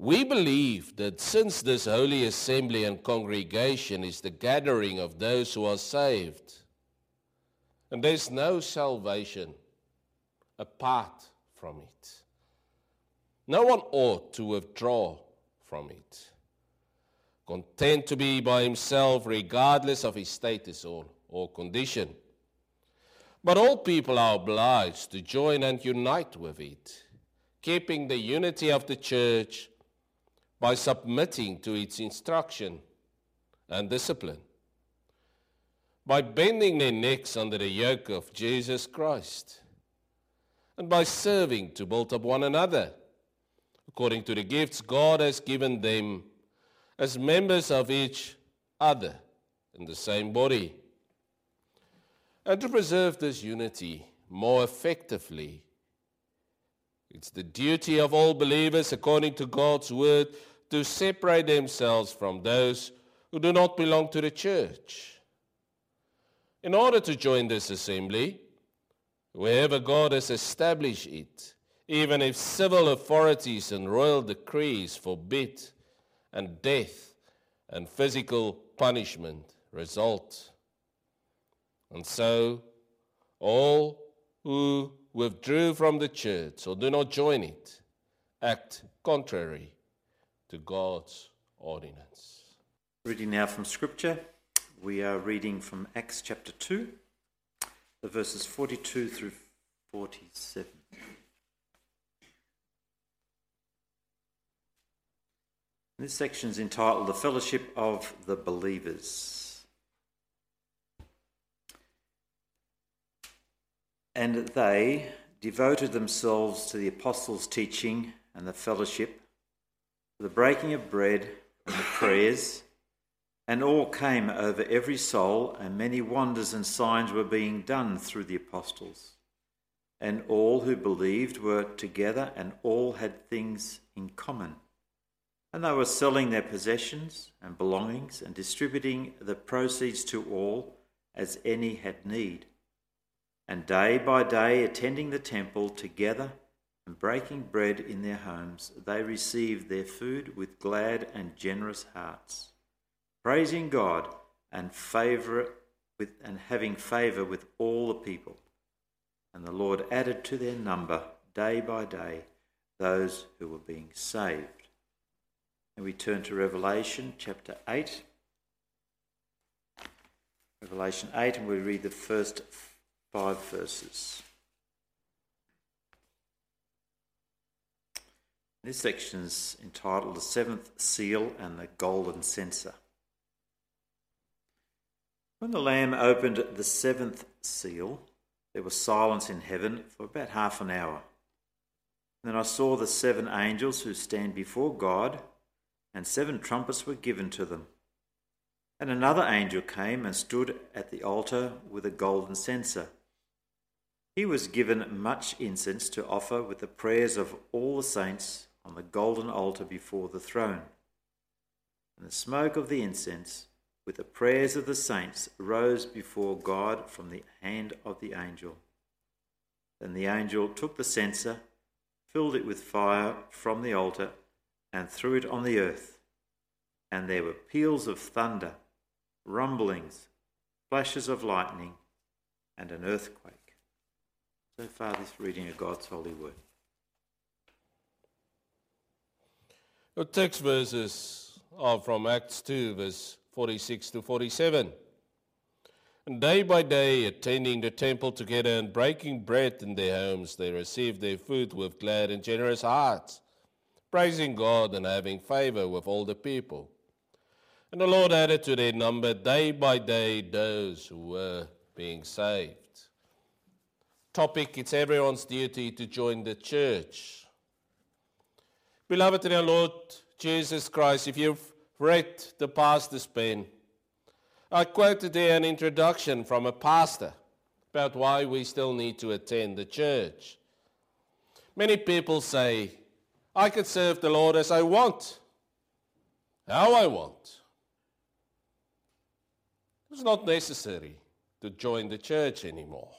We believe that since this holy assembly and congregation is the gathering of those who are saved, and there's no salvation apart from it, no one ought to withdraw from it, content to be by himself regardless of his status or, or condition. But all people are obliged to join and unite with it, keeping the unity of the church by submitting to its instruction and discipline, by bending their necks under the yoke of Jesus Christ, and by serving to build up one another according to the gifts God has given them as members of each other in the same body. And to preserve this unity more effectively, it's the duty of all believers, according to God's word, to separate themselves from those who do not belong to the church. In order to join this assembly, wherever God has established it, even if civil authorities and royal decrees forbid, and death and physical punishment result. And so, all who withdrew from the church or do not join it act contrary to God's ordinance. Reading now from Scripture, we are reading from Acts chapter 2, the verses 42 through 47. This section is entitled The Fellowship of the Believers. And they devoted themselves to the apostles' teaching and the fellowship the breaking of bread and the prayers, and all came over every soul, and many wonders and signs were being done through the apostles. And all who believed were together, and all had things in common. And they were selling their possessions and belongings, and distributing the proceeds to all as any had need. And day by day attending the temple together and breaking bread in their homes, they received their food with glad and generous hearts, praising God and favor with and having favor with all the people. And the Lord added to their number day by day those who were being saved. And we turn to Revelation chapter 8. Revelation 8, and we read the first five verses. This section is entitled The Seventh Seal and the Golden Censer. When the Lamb opened the seventh seal, there was silence in heaven for about half an hour. Then I saw the seven angels who stand before God, and seven trumpets were given to them. And another angel came and stood at the altar with a golden censer. He was given much incense to offer with the prayers of all the saints on the golden altar before the throne. And the smoke of the incense, with the prayers of the saints, rose before God from the hand of the angel. Then the angel took the censer, filled it with fire from the altar, and threw it on the earth. And there were peals of thunder, rumblings, flashes of lightning, and an earthquake. So far, this reading of God's holy word. The text verses are from Acts 2, verse 46 to 47. And day by day, attending the temple together and breaking bread in their homes, they received their food with glad and generous hearts, praising God and having favor with all the people. And the Lord added to their number day by day those who were being saved. Topic It's everyone's duty to join the church. Beloved in our Lord Jesus Christ, if you've read the pastor's pen, I quoted there an introduction from a pastor about why we still need to attend the church. Many people say, I can serve the Lord as I want, how I want. It's not necessary to join the church anymore.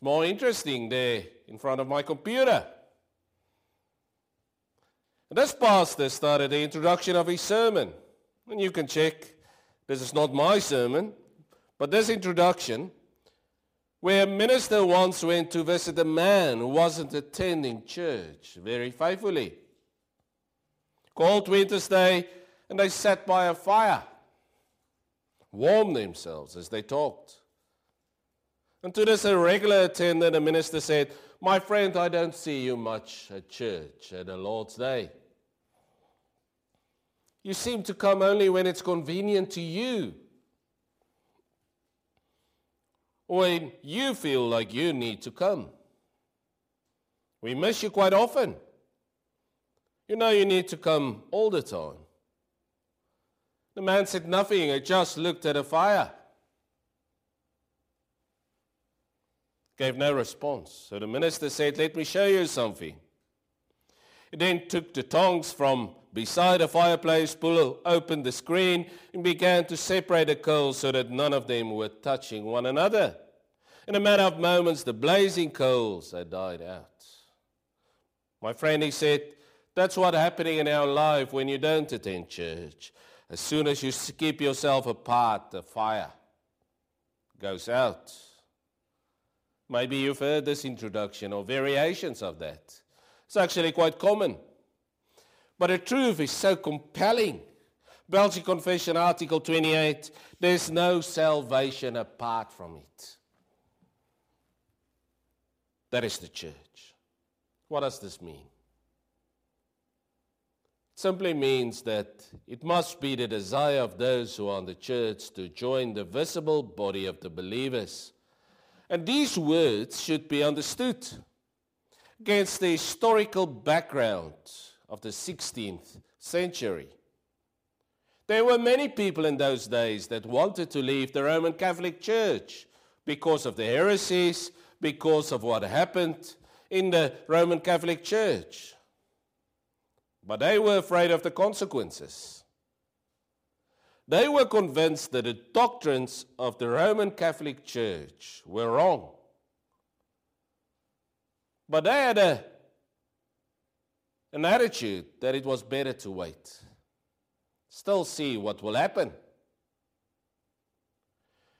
It's more interesting there in front of my computer. This pastor started the introduction of his sermon. And you can check, this is not my sermon, but this introduction, where a minister once went to visit a man who wasn't attending church very faithfully. Cold winter's day, and they sat by a fire, warmed themselves as they talked. And to this irregular attendant, the minister said, My friend, I don't see you much at church at the Lord's Day. You seem to come only when it's convenient to you. When you feel like you need to come. We miss you quite often. You know you need to come all the time. The man said nothing, he just looked at a fire. Gave no response. So the minister said, Let me show you something. He then took the tongs from beside the fireplace, pulled open the screen, and began to separate the coals so that none of them were touching one another. In a matter of moments, the blazing coals had died out. My friend, he said, that's what's happening in our life when you don't attend church. As soon as you keep yourself apart, the fire goes out. Maybe you've heard this introduction or variations of that. It's actually quite common. But the truth is so compelling. Belgic Confession, Article 28 there's no salvation apart from it. That is the church. What does this mean? It simply means that it must be the desire of those who are in the church to join the visible body of the believers. And these words should be understood against the historical background of the 16th century. There were many people in those days that wanted to leave the Roman Catholic Church because of the heresies, because of what happened in the Roman Catholic Church. But they were afraid of the consequences. They were convinced that the doctrines of the Roman Catholic Church were wrong. But they had a, an attitude that it was better to wait, still see what will happen.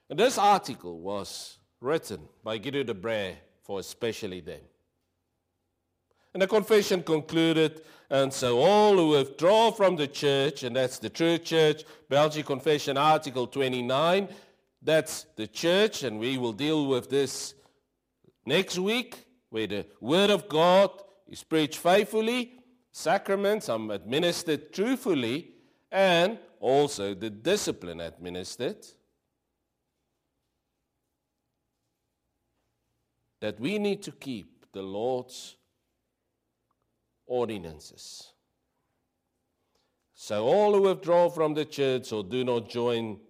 And this article was written by Guido de Brès for especially them. And the confession concluded, and so all who withdraw from the church, and that's the true church, Belgic Confession Article 29, that's the church, and we will deal with this next week where the Word of God is preached faithfully, sacraments are administered truthfully, and also the discipline administered. That we need to keep the Lord's ordinances. So all who withdraw from the church or do not join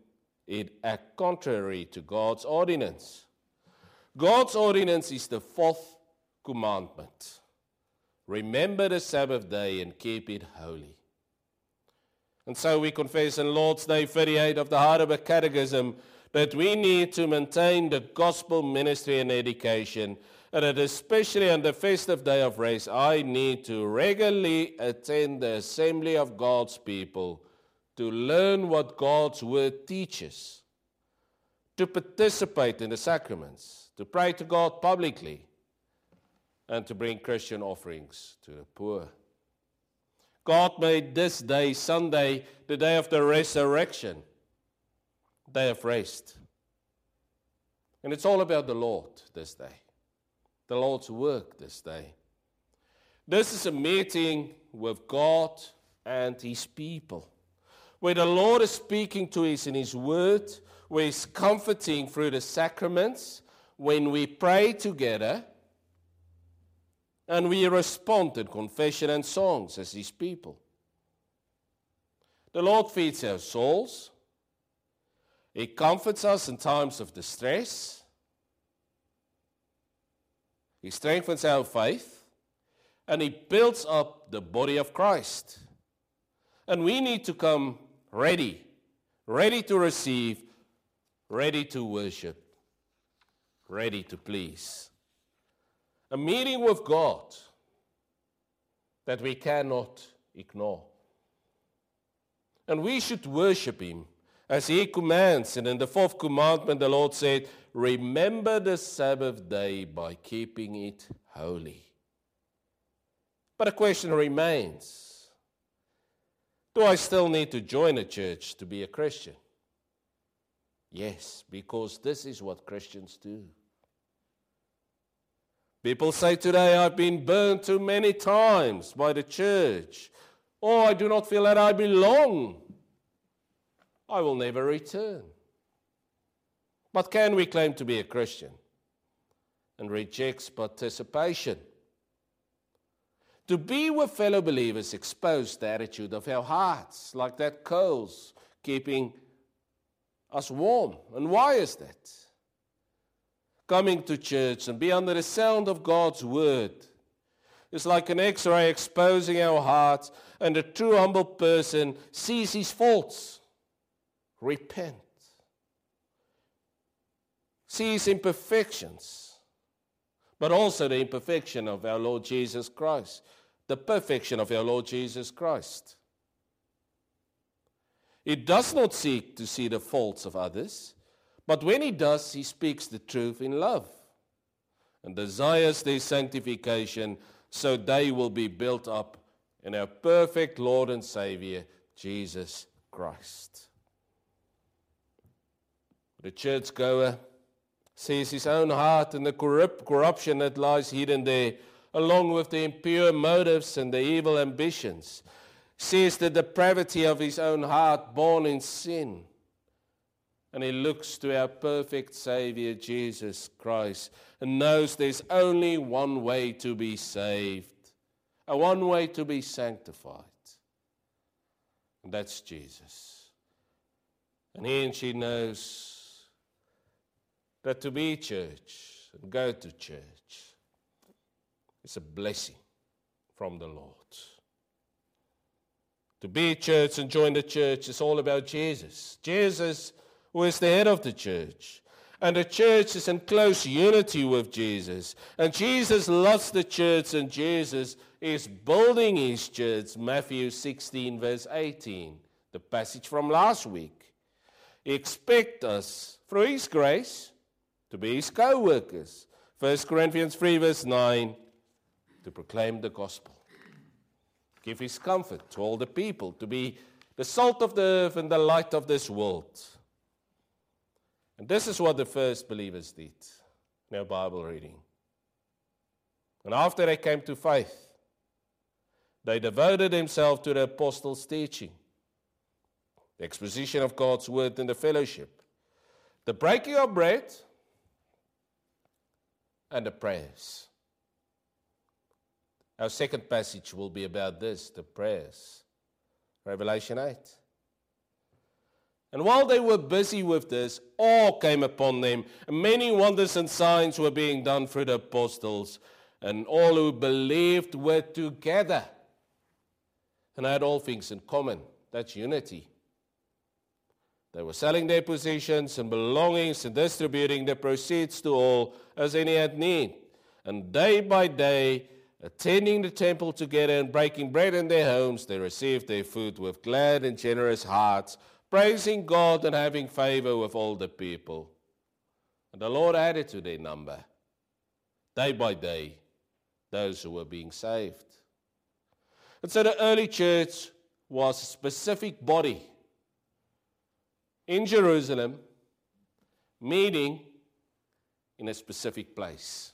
it act contrary to God's ordinance. God's ordinance is the fourth commandment. Remember the Sabbath day and keep it holy. And so we confess in Lord's Day 38 of the Heidelberg Catechism that we need to maintain the gospel ministry and education, and that especially on the festive day of rest, I need to regularly attend the assembly of God's people to learn what God's word teaches, to participate in the sacraments, to pray to God publicly, and to bring Christian offerings to the poor. God made this day, Sunday, the day of the resurrection, day of rest. And it's all about the Lord this day, the Lord's work this day. This is a meeting with God and His people, where the Lord is speaking to us in His Word, where He's comforting through the sacraments, when we pray together and we respond in confession and songs as His people. The Lord feeds our souls. He comforts us in times of distress. He strengthens our faith. And He builds up the body of Christ. And we need to come ready, ready to receive, ready to worship, ready to please a meeting with God that we cannot ignore. And we should worship him as he commands. And in the fourth commandment, the Lord said, Remember the Sabbath day by keeping it holy. But a question remains Do I still need to join a church to be a Christian? Yes, because this is what Christians do. People say today, I've been burned too many times by the church, or I do not feel that I belong. I will never return. But can we claim to be a Christian and reject participation? To be with fellow believers exposed the attitude of our hearts, like that coals keeping us warm. And why is that? Coming to church and be under the sound of God's word is like an x ray exposing our hearts, and a true humble person sees his faults. Repent. see his imperfections, but also the imperfection of our Lord Jesus Christ, the perfection of our Lord Jesus Christ. He does not seek to see the faults of others, but when he does, he speaks the truth in love and desires their sanctification so they will be built up in our perfect Lord and Savior, Jesus Christ. The churchgoer sees his own heart and the corrupt corruption that lies hidden there, along with the impure motives and the evil ambitions sees the depravity of his own heart born in sin. And he looks to our perfect Savior, Jesus Christ, and knows there's only one way to be saved, a one way to be sanctified. And that's Jesus. And he and she knows that to be church and go to church is a blessing from the Lord. To be church and join the church is all about Jesus. Jesus, who is the head of the church. And the church is in close unity with Jesus. And Jesus loves the church, and Jesus is building his church. Matthew 16, verse 18, the passage from last week. He expects us, through his grace, to be his co workers. 1 Corinthians 3, verse 9, to proclaim the gospel give his comfort to all the people, to be the salt of the earth and the light of this world. And this is what the first believers did in Bible reading. And after they came to faith, they devoted themselves to the apostles' teaching, the exposition of God's word and the fellowship, the breaking of bread, and the prayers. Our second passage will be about this the prayers. Revelation 8. And while they were busy with this, awe came upon them, and many wonders and signs were being done through the apostles, and all who believed were together and had all things in common. That's unity. They were selling their possessions and belongings and distributing the proceeds to all as any had need. And day by day, attending the temple together and breaking bread in their homes, they received their food with glad and generous hearts, praising God and having favor with all the people. And the Lord added to their number, day by day, those who were being saved. And so the early church was a specific body in Jerusalem, meeting in a specific place.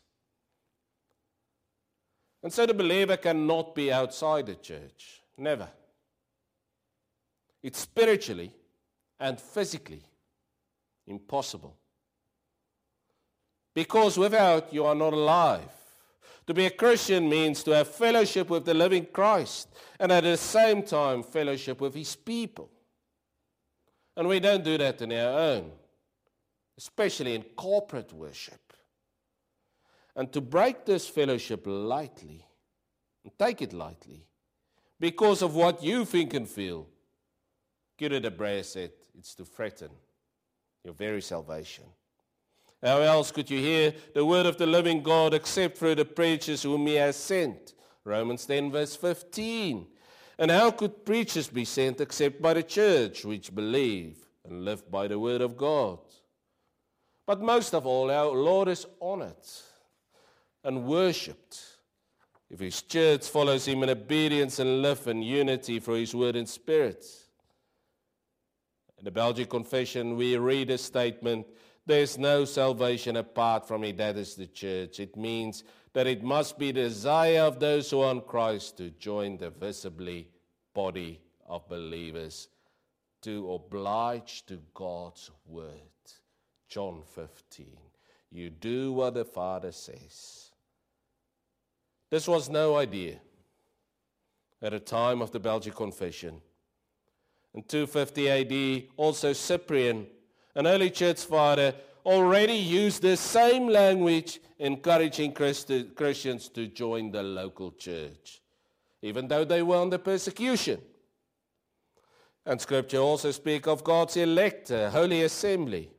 And so the believer cannot be outside the church. Never. It's spiritually and physically impossible. Because without you are not alive. To be a Christian means to have fellowship with the living Christ and at the same time fellowship with his people. And we don't do that on our own, especially in corporate worship. And to break this fellowship lightly, and take it lightly, because of what you think and feel, Guido de Brès said, it's to threaten your very salvation. How else could you hear the word of the living God except through the preachers whom he has sent? Romans 10, verse 15. And how could preachers be sent except by the church, which believe and live by the word of God? But most of all, our Lord is honored and worshipped if his church follows him in obedience and love and unity for his word and spirit. In the Belgic Confession, we read a statement there is no salvation apart from it, that is the church. It means that it must be the desire of those who are in Christ to join the visibly body of believers, to oblige to God's word. John 15. You do what the Father says. This was no idea at the time of the Belgic Confession. In 250 AD, also Cyprian, an early church father, already used the same language encouraging Christi- Christians to join the local church, even though they were under persecution. And scripture also speaks of God's elect, uh, holy assembly.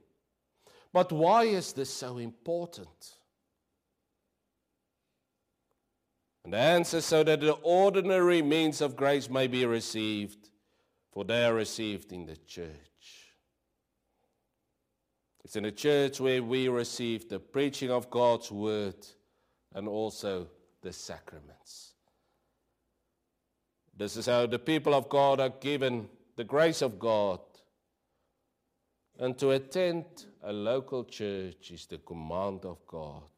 But why is this so important? And the answer so that the ordinary means of grace may be received, for they are received in the church. It's in a church where we receive the preaching of God's word and also the sacraments. This is how the people of God are given the grace of God. And to attend a local church is the command of God.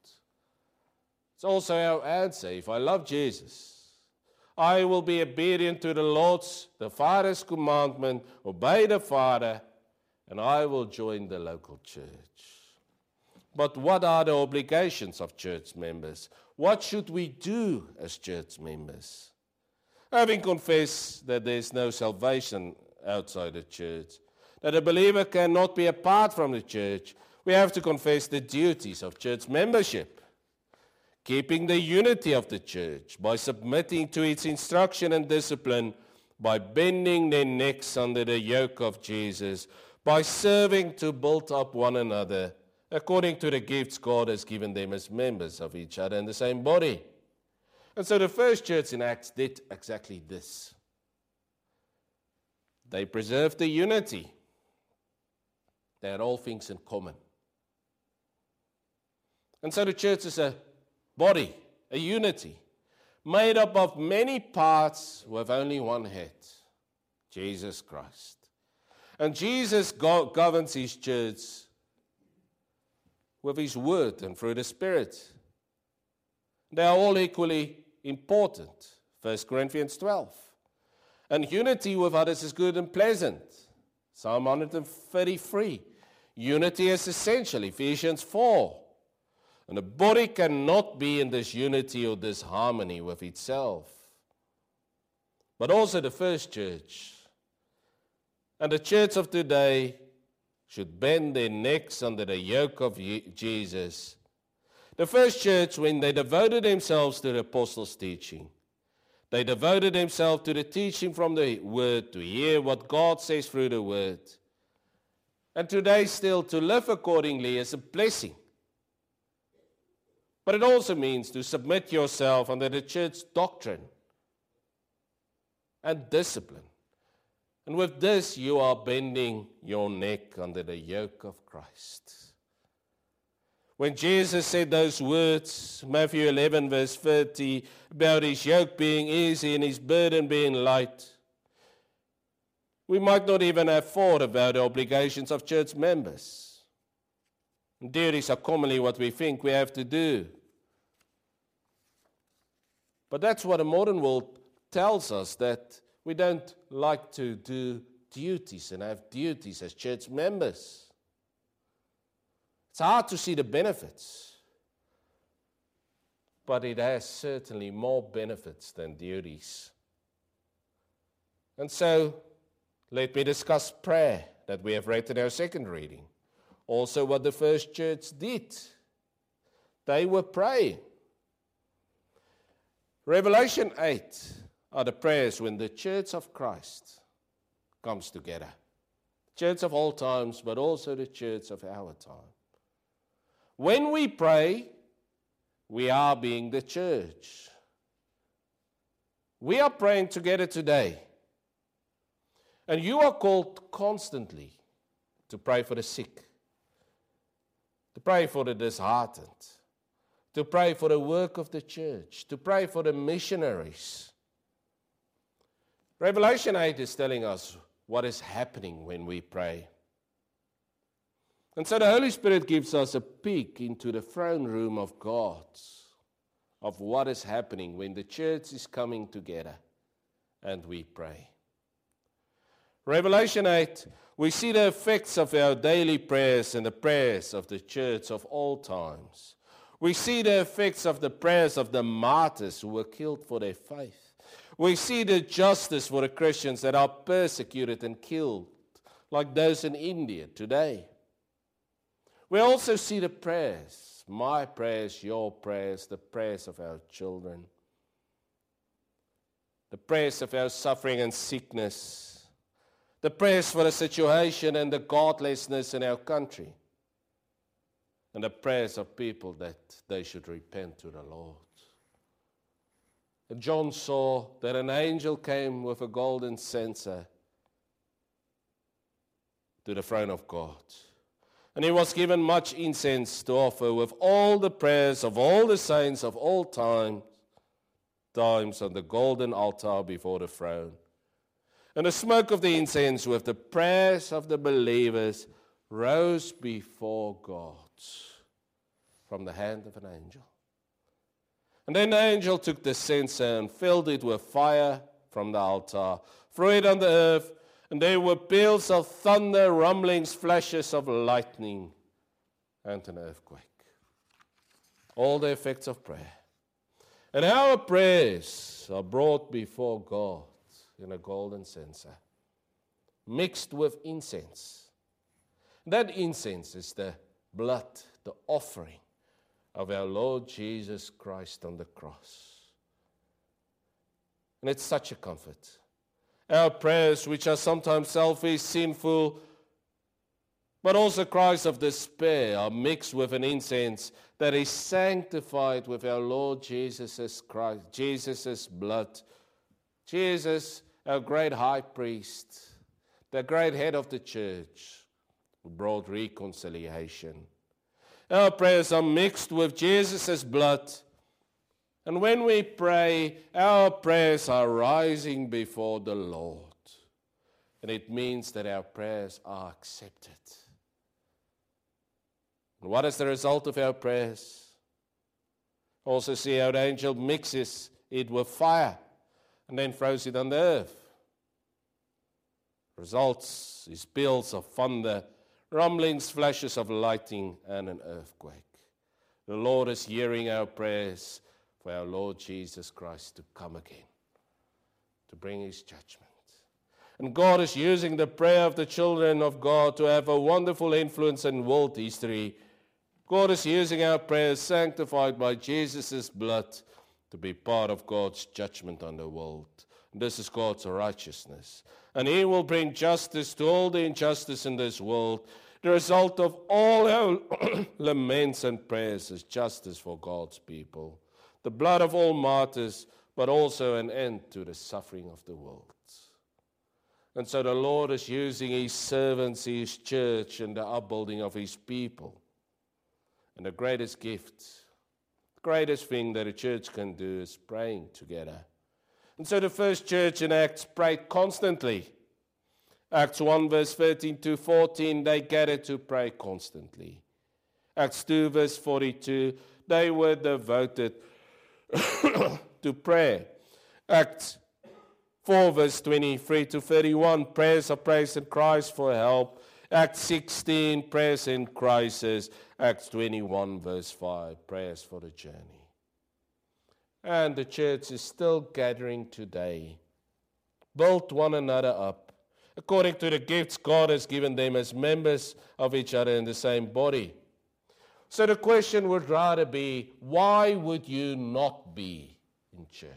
It's also our answer. If I love Jesus, I will be obedient to the Lord's, the Father's commandment, obey the Father, and I will join the local church. But what are the obligations of church members? What should we do as church members? Having confessed that there is no salvation outside the church, that a believer cannot be apart from the church, we have to confess the duties of church membership keeping the unity of the church by submitting to its instruction and discipline, by bending their necks under the yoke of Jesus, by serving to build up one another according to the gifts God has given them as members of each other in the same body. And so the first church in Acts did exactly this. They preserved the unity. They had all things in common. And so the church is a body, a unity, made up of many parts with only one head Jesus Christ. And Jesus governs his church with his word and through the Spirit. They are all equally important. 1 Corinthians 12. And unity with others is good and pleasant. Psalm 133. Unity is essential. Ephesians 4. And the body cannot be in this unity or this harmony with itself. But also the first church. And the church of today should bend their necks under the yoke of Jesus. The first church, when they devoted themselves to the apostles' teaching, they devoted themselves to the teaching from the word, to hear what God says through the word. And today, still, to live accordingly is a blessing. But it also means to submit yourself under the church doctrine and discipline. And with this, you are bending your neck under the yoke of Christ. When Jesus said those words, Matthew 11, verse 30, about his yoke being easy and his burden being light, we might not even have thought about the obligations of church members. Duties are commonly what we think we have to do. But that's what a modern world tells us that we don't like to do duties and have duties as church members. It's hard to see the benefits, but it has certainly more benefits than duties. And so, let me discuss prayer that we have read in our second reading. Also, what the first church did. They were praying. Revelation 8 are the prayers when the church of Christ comes together. Church of all times, but also the church of our time. When we pray, we are being the church. We are praying together today. And you are called constantly to pray for the sick, to pray for the disheartened, to pray for the work of the church, to pray for the missionaries. Revelation 8 is telling us what is happening when we pray. And so the Holy Spirit gives us a peek into the throne room of God, of what is happening when the church is coming together and we pray. Revelation 8, we see the effects of our daily prayers and the prayers of the church of all times. We see the effects of the prayers of the martyrs who were killed for their faith. We see the justice for the Christians that are persecuted and killed, like those in India today. We also see the prayers my prayers, your prayers, the prayers of our children, the prayers of our suffering and sickness, the prayers for the situation and the godlessness in our country, and the prayers of people that they should repent to the Lord. And John saw that an angel came with a golden censer to the throne of God. And he was given much incense to offer with all the prayers of all the saints of all times, times on the golden altar before the throne. And the smoke of the incense with the prayers of the believers rose before God from the hand of an angel. And then the angel took the censer and filled it with fire from the altar, threw it on the earth, and there were peals of thunder, rumblings, flashes of lightning, and an earthquake. All the effects of prayer. And our prayers are brought before God in a golden censer, mixed with incense. That incense is the blood, the offering of our Lord Jesus Christ on the cross. And it's such a comfort our prayers, which are sometimes selfish, sinful, but also cries of despair, are mixed with an incense that is sanctified with our Lord Jesus Christ, Jesus' blood. Jesus, our great high priest, the great head of the church, who brought reconciliation. Our prayers are mixed with Jesus' blood and when we pray, our prayers are rising before the Lord. And it means that our prayers are accepted. And what is the result of our prayers? Also, see how the angel mixes it with fire and then throws it on the earth. Results is peals of thunder, rumblings, flashes of lightning, and an earthquake. The Lord is hearing our prayers for our Lord Jesus Christ to come again, to bring his judgment. And God is using the prayer of the children of God to have a wonderful influence in world history. God is using our prayers sanctified by Jesus' blood to be part of God's judgment on the world. This is God's righteousness. And He will bring justice to all the injustice in this world. The result of all our laments and prayers is justice for God's people the blood of all martyrs, but also an end to the suffering of the world. And so the Lord is using his servants, his church, and the upbuilding of his people. And the greatest gift, the greatest thing that a church can do is praying together. And so the first church in Acts prayed constantly. Acts 1, verse 13 to 14, they gathered to pray constantly. Acts 2, verse 42, they were devoted to prayer. Acts 4, verse 23 to 31, prayers of praise and cries for help. Acts 16, prayers in crisis. Acts 21, verse 5, prayers for the journey. And the church is still gathering today. Build one another up according to the gifts God has given them as members of each other in the same body. So the question would rather be why would you not be in church?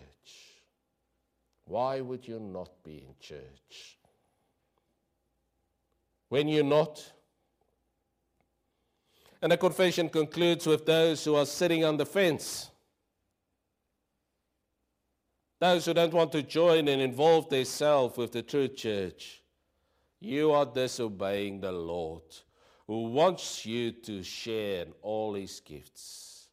Why would you not be in church? When you're not, and the confession concludes with those who are sitting on the fence. Those who don't want to join and involve themselves with the true church, you are disobeying the Lord who wants you to share in all his gifts.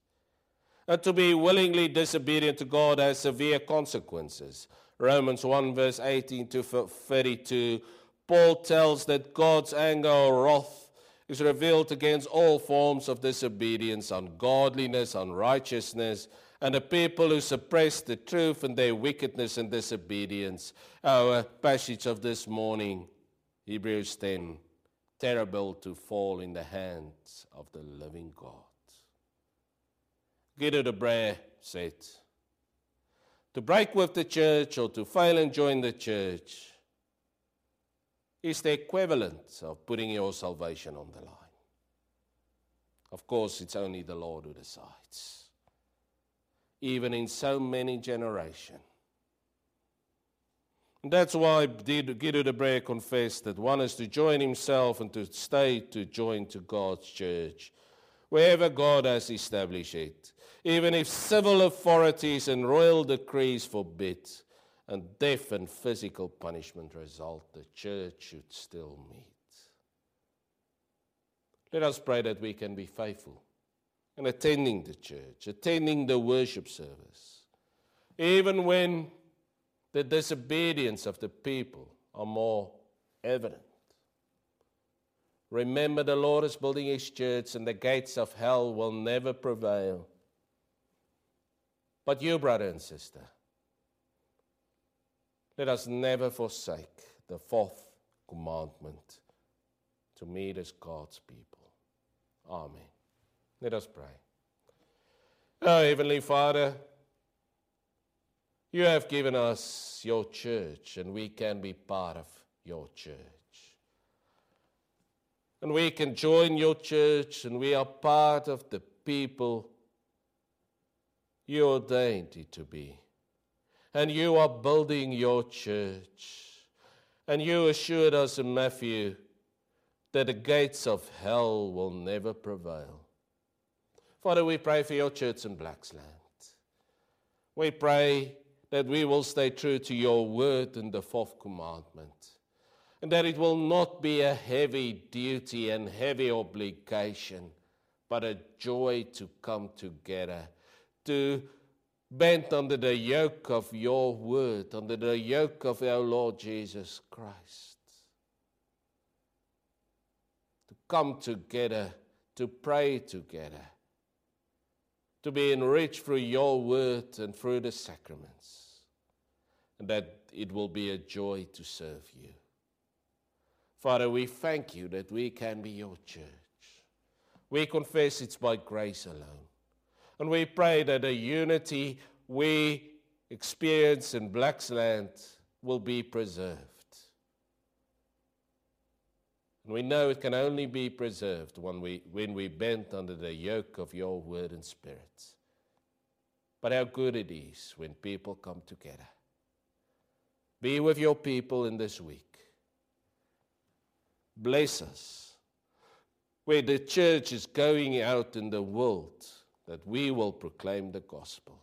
And to be willingly disobedient to God has severe consequences. Romans 1, verse 18 to 32, Paul tells that God's anger or wrath is revealed against all forms of disobedience, ungodliness, unrighteousness, and the people who suppress the truth and their wickedness and disobedience. Our passage of this morning, Hebrews 10 terrible to fall in the hands of the living God. Guido de Brès said, To break with the church or to fail and join the church is the equivalent of putting your salvation on the line. Of course, it's only the Lord who decides. Even in so many generations, and that's why Guido de Brès confessed that one is to join himself and to stay to join to God's church, wherever God has established it, even if civil authorities and royal decrees forbid, and death and physical punishment result, the church should still meet. Let us pray that we can be faithful in attending the church, attending the worship service, even when the disobedience of the people are more evident. Remember, the Lord is building his church, and the gates of hell will never prevail. But you, brother and sister, let us never forsake the fourth commandment to meet as God's people. Amen. Let us pray. Oh, Heavenly Father, you have given us your church, and we can be part of your church. And we can join your church, and we are part of the people you ordained it to be. And you are building your church. And you assured us in Matthew that the gates of hell will never prevail. Father, we pray for your church in Blacksland. We pray that we will stay true to your word and the fourth commandment, and that it will not be a heavy duty and heavy obligation, but a joy to come together, to bend under the yoke of your word, under the yoke of our Lord Jesus Christ. To come together, to pray together to be enriched through your word and through the sacraments, and that it will be a joy to serve you. Father, we thank you that we can be your church. We confess it's by grace alone. And we pray that the unity we experience in Blacksland will be preserved. And we know it can only be preserved when we, when we bend under the yoke of your word and spirit. But how good it is when people come together. Be with your people in this week. Bless us. Where the church is going out in the world, that we will proclaim the gospel.